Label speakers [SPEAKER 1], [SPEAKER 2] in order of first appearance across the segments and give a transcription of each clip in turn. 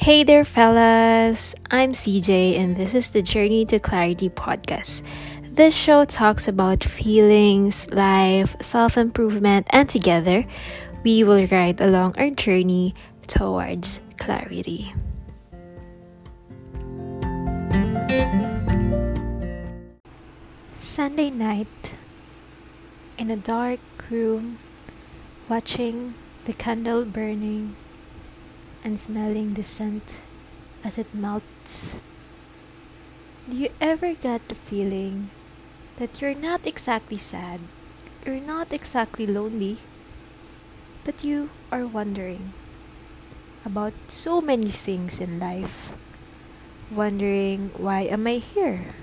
[SPEAKER 1] Hey there, fellas! I'm CJ, and this is the Journey to Clarity podcast. This show talks about feelings, life, self improvement, and together we will ride along our journey towards clarity. Sunday night, in a dark room, watching the candle burning and smelling the scent as it melts. Do you ever get the feeling that you're not exactly sad, you're not exactly lonely, but you are wondering about so many things in life? Wondering, why am I here?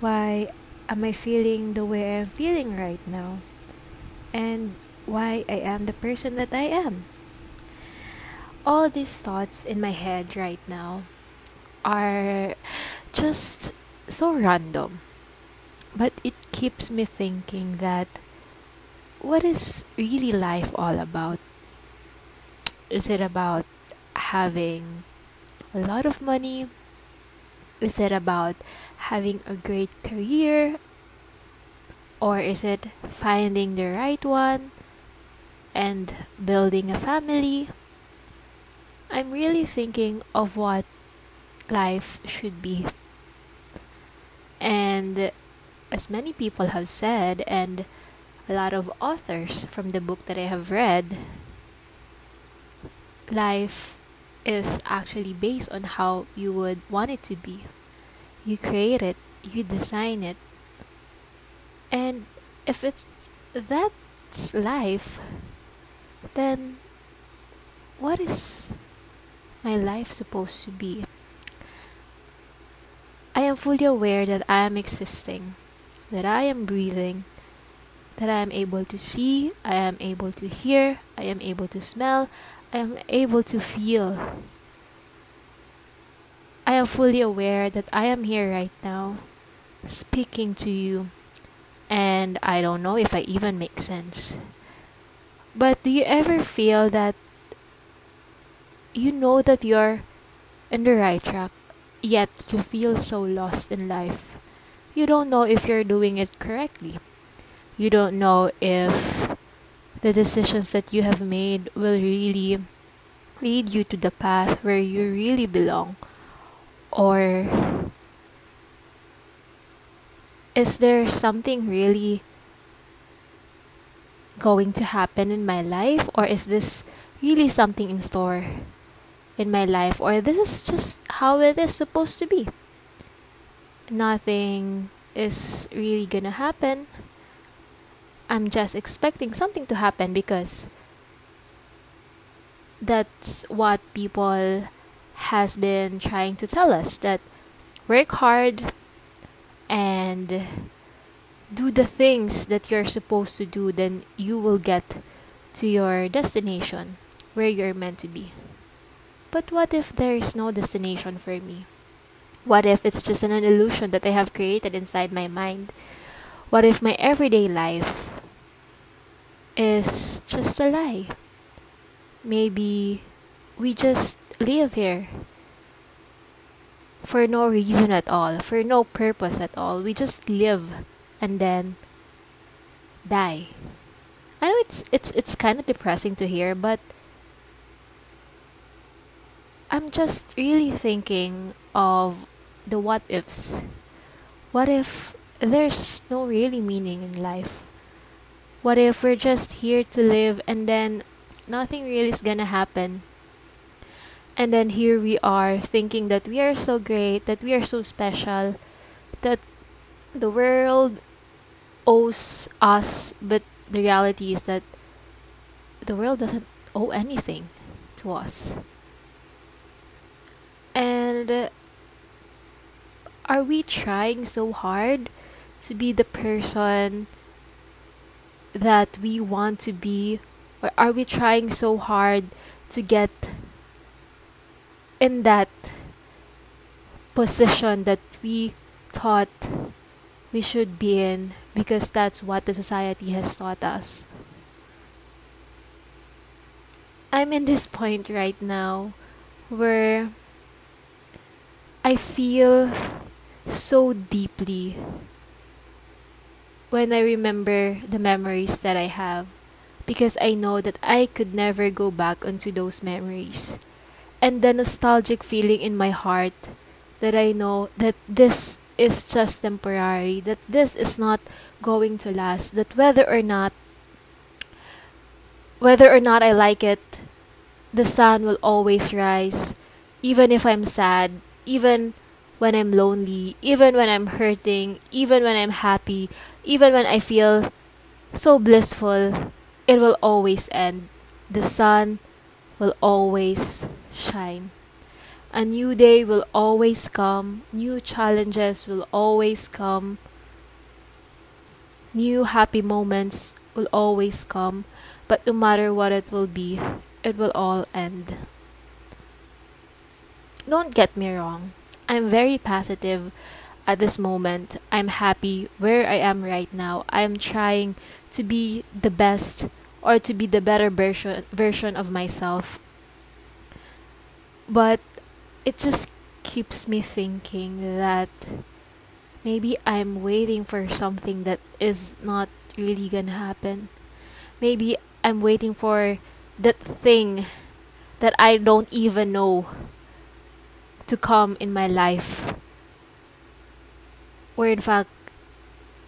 [SPEAKER 1] Why am I feeling the way I'm feeling right now? And why I am the person that I am? All these thoughts in my head right now are just so random. But it keeps me thinking that what is really life all about? Is it about having a lot of money? Is it about having a great career? Or is it finding the right one and building a family? I'm really thinking of what life should be. And as many people have said, and a lot of authors from the book that I have read, life is actually based on how you would want it to be. You create it, you design it. And if it's that's life, then what is my life supposed to be? I am fully aware that I am existing, that I am breathing, that I am able to see, I am able to hear, I am able to smell, I am able to feel. I am fully aware that I am here right now, speaking to you, and I don't know if I even make sense. But do you ever feel that you know that you're in the right track, yet you feel so lost in life. You don't know if you're doing it correctly. You don't know if the decisions that you have made will really lead you to the path where you really belong. Or is there something really going to happen in my life? Or is this really something in store? In my life or this is just how it is supposed to be. Nothing is really gonna happen. I'm just expecting something to happen because that's what people has been trying to tell us that work hard and do the things that you're supposed to do then you will get to your destination where you're meant to be. But what if there is no destination for me? What if it's just an illusion that I have created inside my mind? What if my everyday life is just a lie? Maybe we just live here for no reason at all, for no purpose at all. We just live and then die. I know it's it's it's kind of depressing to hear, but I'm just really thinking of the what ifs. What if there's no really meaning in life? What if we're just here to live and then nothing really is gonna happen? And then here we are thinking that we are so great, that we are so special, that the world owes us, but the reality is that the world doesn't owe anything to us. And uh, are we trying so hard to be the person that we want to be? Or are we trying so hard to get in that position that we thought we should be in because that's what the society has taught us? I'm in this point right now where I feel so deeply when I remember the memories that I have because I know that I could never go back onto those memories. And the nostalgic feeling in my heart that I know that this is just temporary, that this is not going to last, that whether or not whether or not I like it, the sun will always rise, even if I'm sad, even when I'm lonely, even when I'm hurting, even when I'm happy, even when I feel so blissful, it will always end. The sun will always shine. A new day will always come, new challenges will always come, new happy moments will always come, but no matter what it will be, it will all end. Don't get me wrong, I'm very positive at this moment. I'm happy where I am right now. I'm trying to be the best or to be the better version version of myself. But it just keeps me thinking that maybe I'm waiting for something that is not really gonna happen. Maybe I'm waiting for that thing that I don't even know to come in my life. where in fact,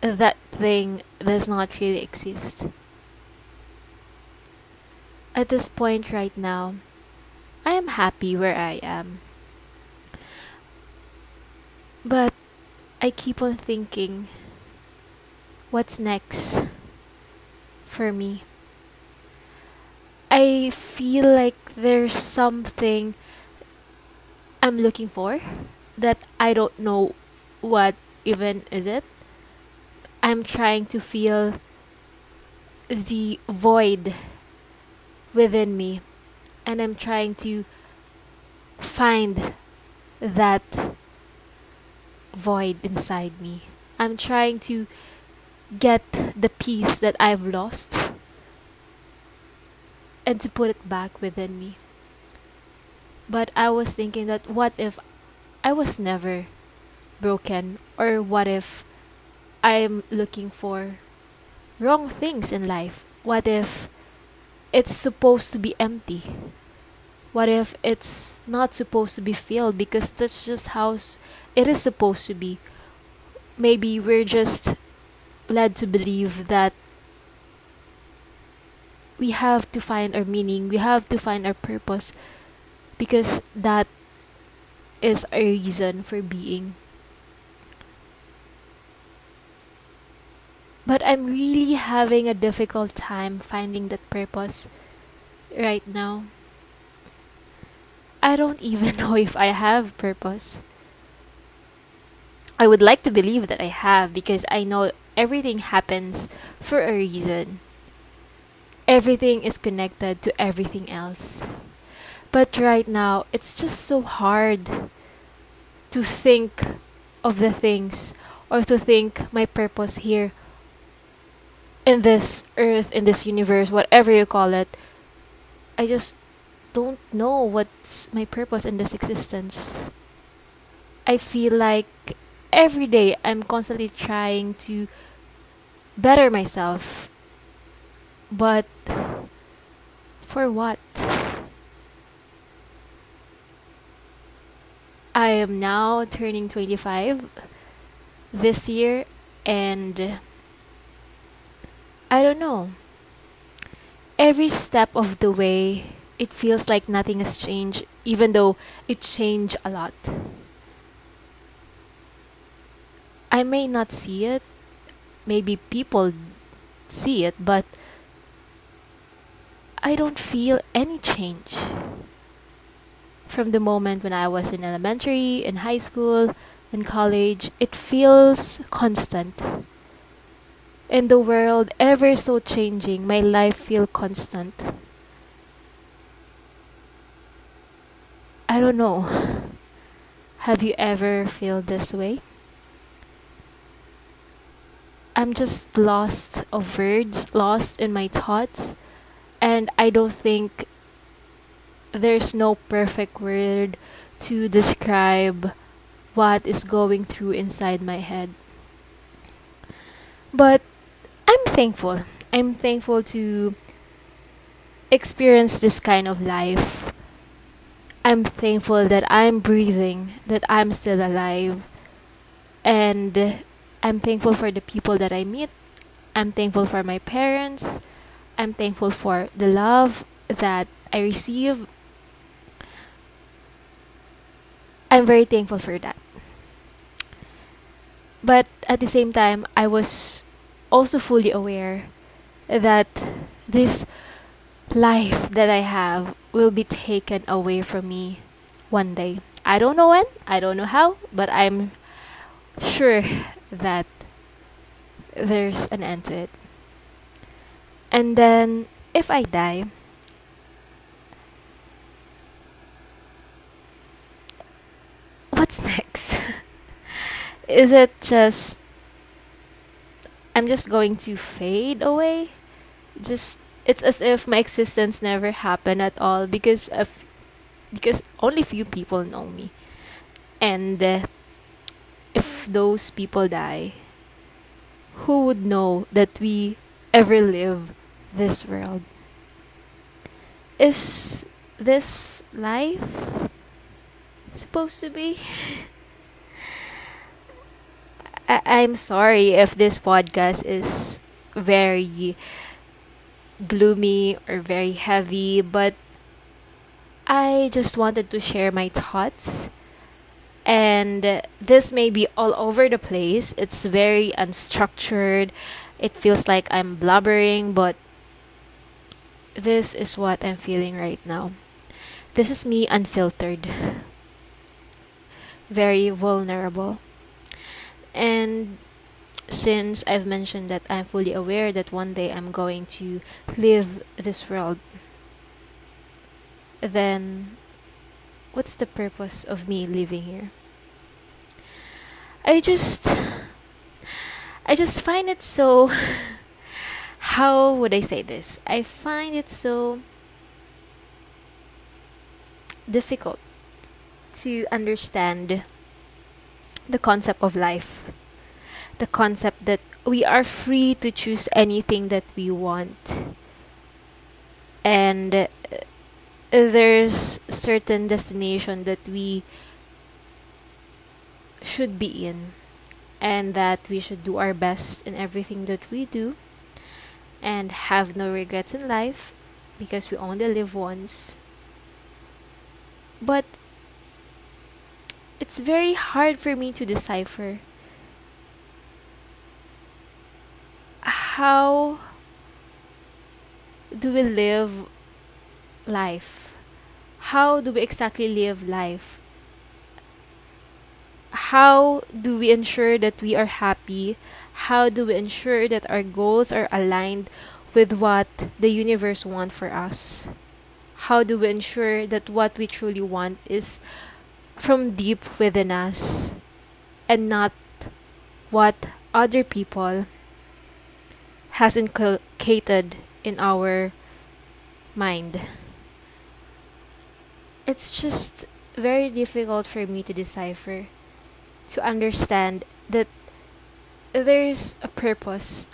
[SPEAKER 1] that thing does not really exist. At this point right now, I am happy where I am. But I keep on thinking, what's next for me? I feel like there's something I'm looking for that I don't know what even is it. I'm trying to feel the void within me and I'm trying to find that void inside me. I'm trying to get the peace that I've lost and to put it back within me. But I was thinking that what if I was never broken or what if I'm looking for wrong things in life? What if it's supposed to be empty? What if it's not supposed to be filled because that's just how it is supposed to be? Maybe we're just led to believe that we have to find our meaning, we have to find our purpose because that is a reason for being. But I'm really having a difficult time finding that purpose right now. I don't even know if I have purpose. I would like to believe that I have because I know everything happens for a reason. Everything is connected to everything else. But right now, it's just so hard to think of the things or to think my purpose here in this earth, in this universe, whatever you call it, I just don't know what's my purpose in this existence. I feel like every day I'm constantly trying to better myself. But for what? I am now turning 25 this year and I don't know. Every step of the way, it feels like nothing has changed, even though it changed a lot. I may not see it, maybe people see it, but I don't feel any change. From the moment when I was in elementary, in high school, in college, it feels constant in the world ever so changing, my life feel constant. I don't know. Have you ever feel this way? I'm just lost of words, lost in my thoughts, and I don't think there's no perfect word to describe what is going through inside my head. But I'm thankful. I'm thankful to experience this kind of life. I'm thankful that I'm breathing, that I'm still alive. And I'm thankful for the people that I meet. I'm thankful for my parents. I'm thankful for the love that I receive. I'm very thankful for that. But at the same time, I was also fully aware that this life that I have will be taken away from me one day. I don't know when, I don't know how, but I'm sure that there's an end to it. And then, if I die, what's next? Is it just I'm just going to fade away? Just it's as if my existence never happened at all because of because only few people know me. And uh, if those people die, who would know that we ever live this world? Is this life supposed to be? I- I'm sorry if this podcast is very gloomy or very heavy, but I just wanted to share my thoughts. And this may be all over the place. It's very unstructured. It feels like I'm blubbering, but this is what I'm feeling right now. This is me unfiltered, very vulnerable. And since I've mentioned that I'm fully aware that one day I'm going to leave this world, then what's the purpose of me living here? I just I just find it so how would I say this? I find it so difficult to understand the concept of life. The concept that we are free to choose anything that we want. And uh, there's certain destination that we should be in and that we should do our best in everything that we do and have no regrets in life because we only live once. But it's very hard for me to decipher how do we live life? How do we exactly live life? How do we ensure that we are happy? How do we ensure that our goals are aligned with what the universe wants for us? How do we ensure that what we truly want is from deep within us and not what other people has inculcated in our mind. It's just very difficult for me to decipher, to understand that there's a purpose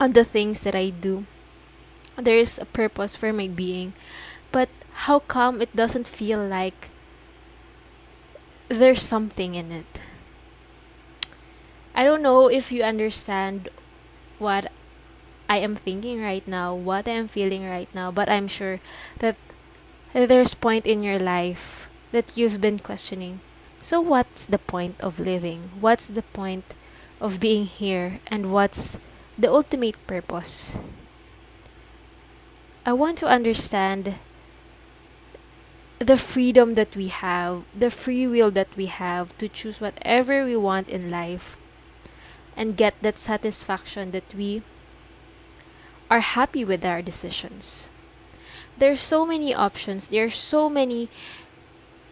[SPEAKER 1] on the things that I do. There's a purpose for my being. How come it doesn't feel like there's something in it? I don't know if you understand what I am thinking right now, what I am feeling right now, but I'm sure that there's point in your life that you've been questioning. So what's the point of living? What's the point of being here and what's the ultimate purpose? I want to understand the freedom that we have, the free will that we have to choose whatever we want in life and get that satisfaction that we are happy with our decisions. There are so many options, there are so many.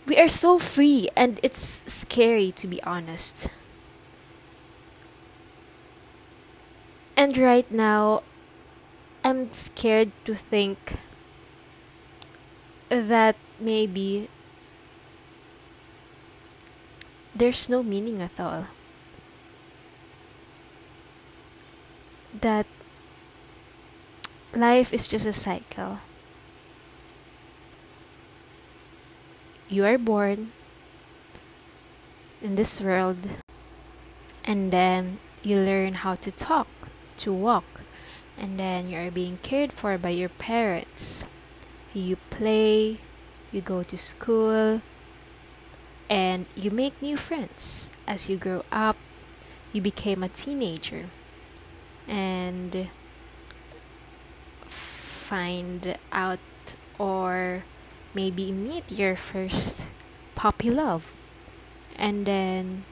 [SPEAKER 1] We are so free, and it's scary to be honest. And right now, I'm scared to think that maybe there's no meaning at all. That life is just a cycle. You are born in this world, and then you learn how to talk, to walk, and then you are being cared for by your parents. You play, you go to school, and you make new friends. As you grow up, you became a teenager and find out or maybe meet your first puppy love. And then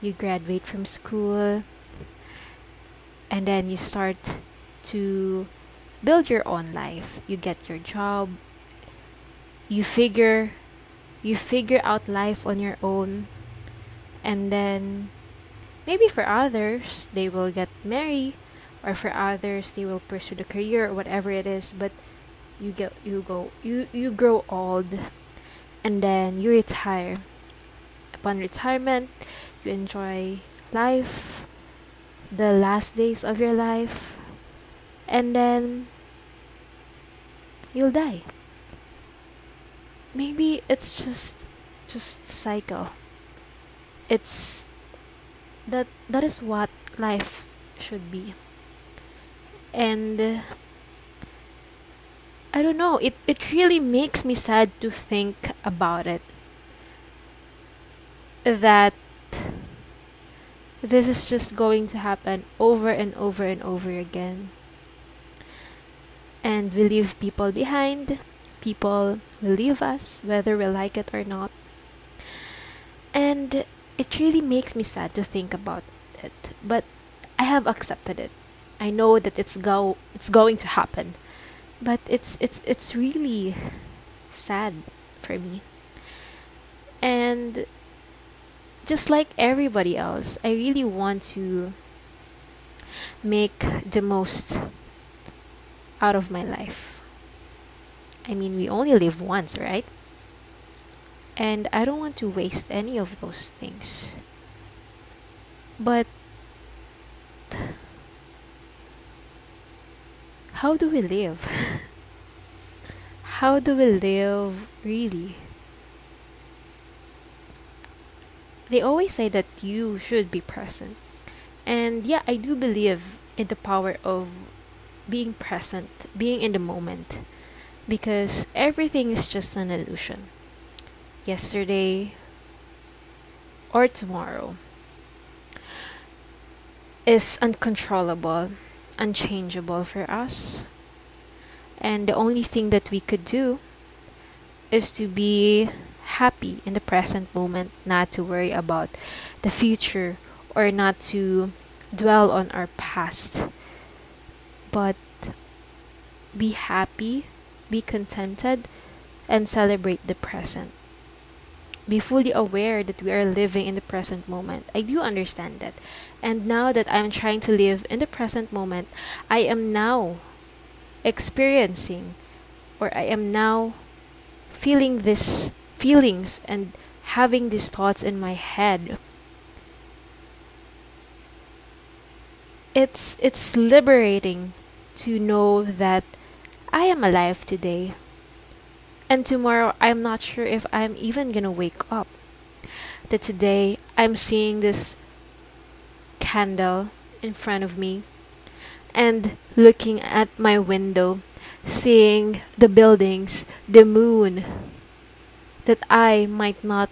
[SPEAKER 1] you graduate from school and then you start to build your own life. You get your job. You figure you figure out life on your own and then maybe for others they will get married or for others they will pursue the career or whatever it is but you get you go you you grow old and then you retire upon retirement you enjoy life the last days of your life and then you'll die. Maybe it's just just cycle. It's that that is what life should be. And i don't know it it really makes me sad to think about it. That this is just going to happen over and over and over again and we leave people behind people will leave us, whether we like it or not. And it really makes me sad to think about it. But I have accepted it. I know that it's go it's going to happen. But it's it's it's really sad for me. And just like everybody else, I really want to make the most out of my life. I mean, we only live once, right? And I don't want to waste any of those things. But how do we live? how do we live really? They always say that you should be present. And yeah, I do believe in the power of being present, being in the moment because everything is just an illusion. Yesterday or tomorrow is uncontrollable, unchangeable for us. And the only thing that we could do is to be happy in the present moment, not to worry about the future or not to dwell on our past, but be happy be contented, and celebrate the present. Be fully aware that we are living in the present moment. I do understand that. And now that I'm trying to live in the present moment, I am now experiencing or I am now feeling these feelings and having these thoughts in my head. It's it's liberating to know that I am alive today. And tomorrow, I'm not sure if I'm even gonna wake up. That today, I'm seeing this candle in front of me and looking at my window, seeing the buildings, the moon that I might not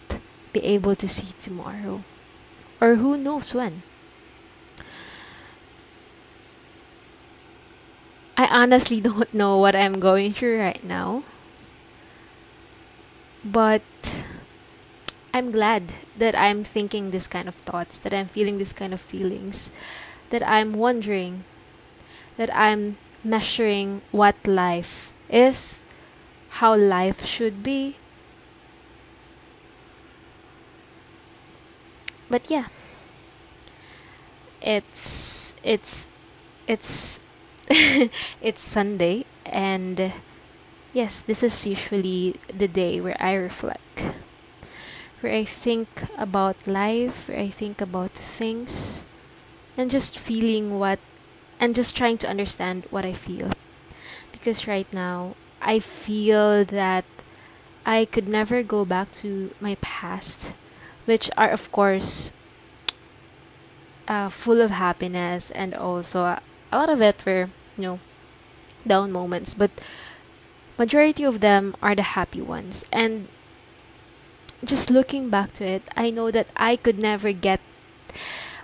[SPEAKER 1] be able to see tomorrow. Or who knows when. I honestly don't know what I'm going through right now. But I'm glad that I'm thinking this kind of thoughts, that I'm feeling this kind of feelings, that I'm wondering, that I'm measuring what life is, how life should be. But yeah. It's it's it's it's Sunday and yes, this is usually the day where I reflect, where I think about life, where I think about things, and just feeling what, and just trying to understand what I feel. Because right now, I feel that I could never go back to my past, which are, of course, uh, full of happiness and also a lot of it were, you know, down moments. But majority of them are the happy ones. And just looking back to it i know that i could never get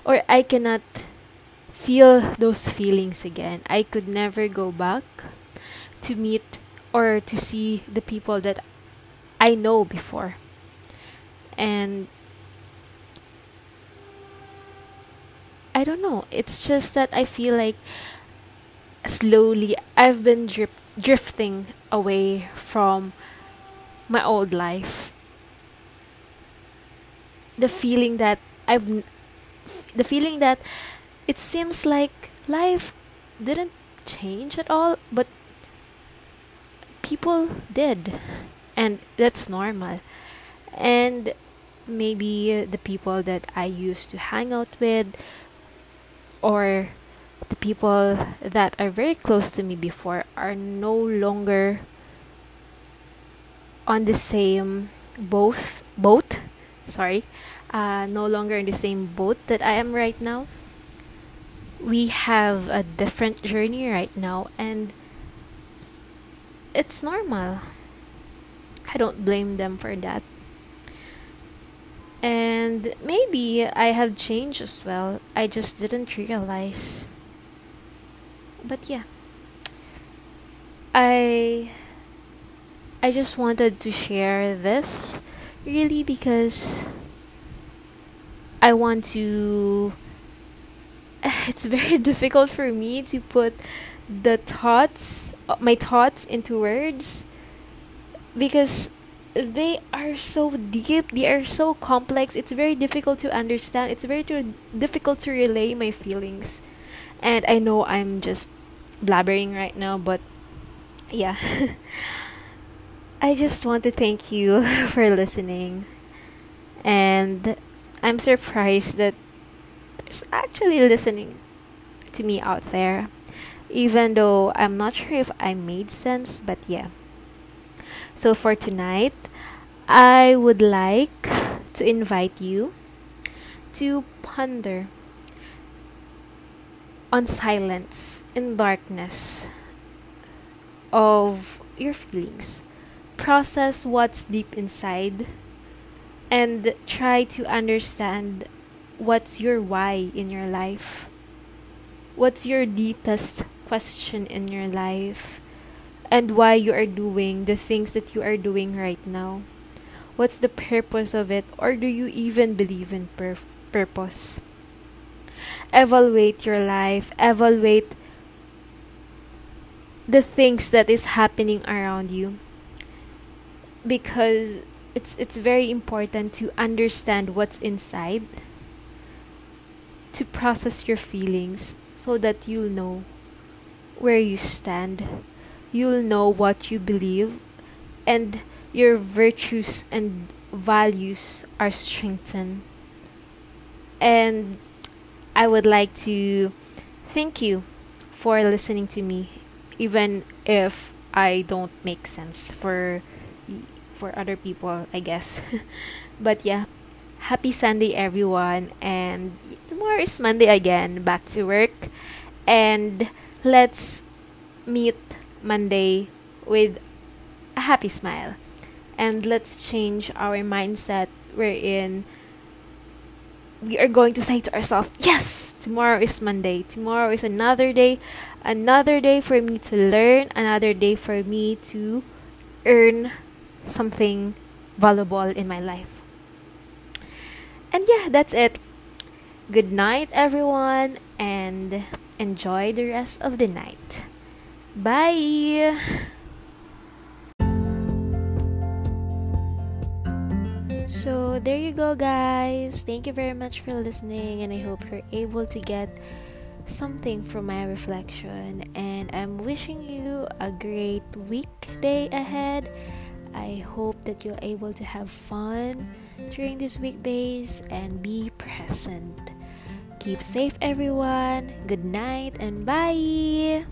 [SPEAKER 1] or i cannot feel those feelings again. I could never go back to meet or to see the people that i know before. And i don't know. It's just that i feel like slowly i've been drip- drifting away from my old life. The feeling that I've the feeling that it seems like life didn't change at all, but people did. And that's normal. And maybe the people that I used to hang out with or the people that are very close to me before are no longer on the same both boat sorry uh, no longer in the same boat that i am right now. We have a different journey right now and it's normal. I don't blame them for that. And maybe i have changed as well. I just didn't realize but yeah. I i just wanted to share this really because i want to it's very difficult for me to put the thoughts my thoughts into words because they are so deep they are so complex. It's very difficult to understand. It's very difficult to relay my feelings. And i know i'm just blabbering right now, but yeah. I just want to thank you for listening. And I'm surprised that there's actually listening to me out there. Even though I'm not sure if I made sense, but yeah. So for tonight, I would like to invite you to ponder on silence in darkness of your feelings. Process what's deep inside and try to understand what's your why in your life. What's your deepest question in your life and why you are doing the things that you are doing right now. What's the purpose of it or do you even believe in pur- purpose? Evaluate your life, evaluate the things that is happening around you. Because it's it's very important to understand what's inside to process your feelings so that you'll know where you stand. You'll know what you believe and your virtues and values are strengthened. And I would like to thank you for listening to me, even if I don't make sense for for other people, I guess. but yeah, happy Sunday, everyone, and tomorrow is Monday again, back to work, and let's meet Monday with a happy smile, and let's change our mindset. Wherein we are going to say to ourselves, yes, tomorrow is Monday. Tomorrow is another day, another day for me to learn, another day for me to earn something valuable in my life. And yeah, that's it. Good night, everyone, and enjoy the rest of the night. Bye. So, there you go, guys. Thank you very much for listening, and I hope you're able to get something from my reflection. And I'm wishing you a great weekday ahead. I hope that you're able to have fun during these weekdays and be present. Keep safe, everyone. Good night and bye.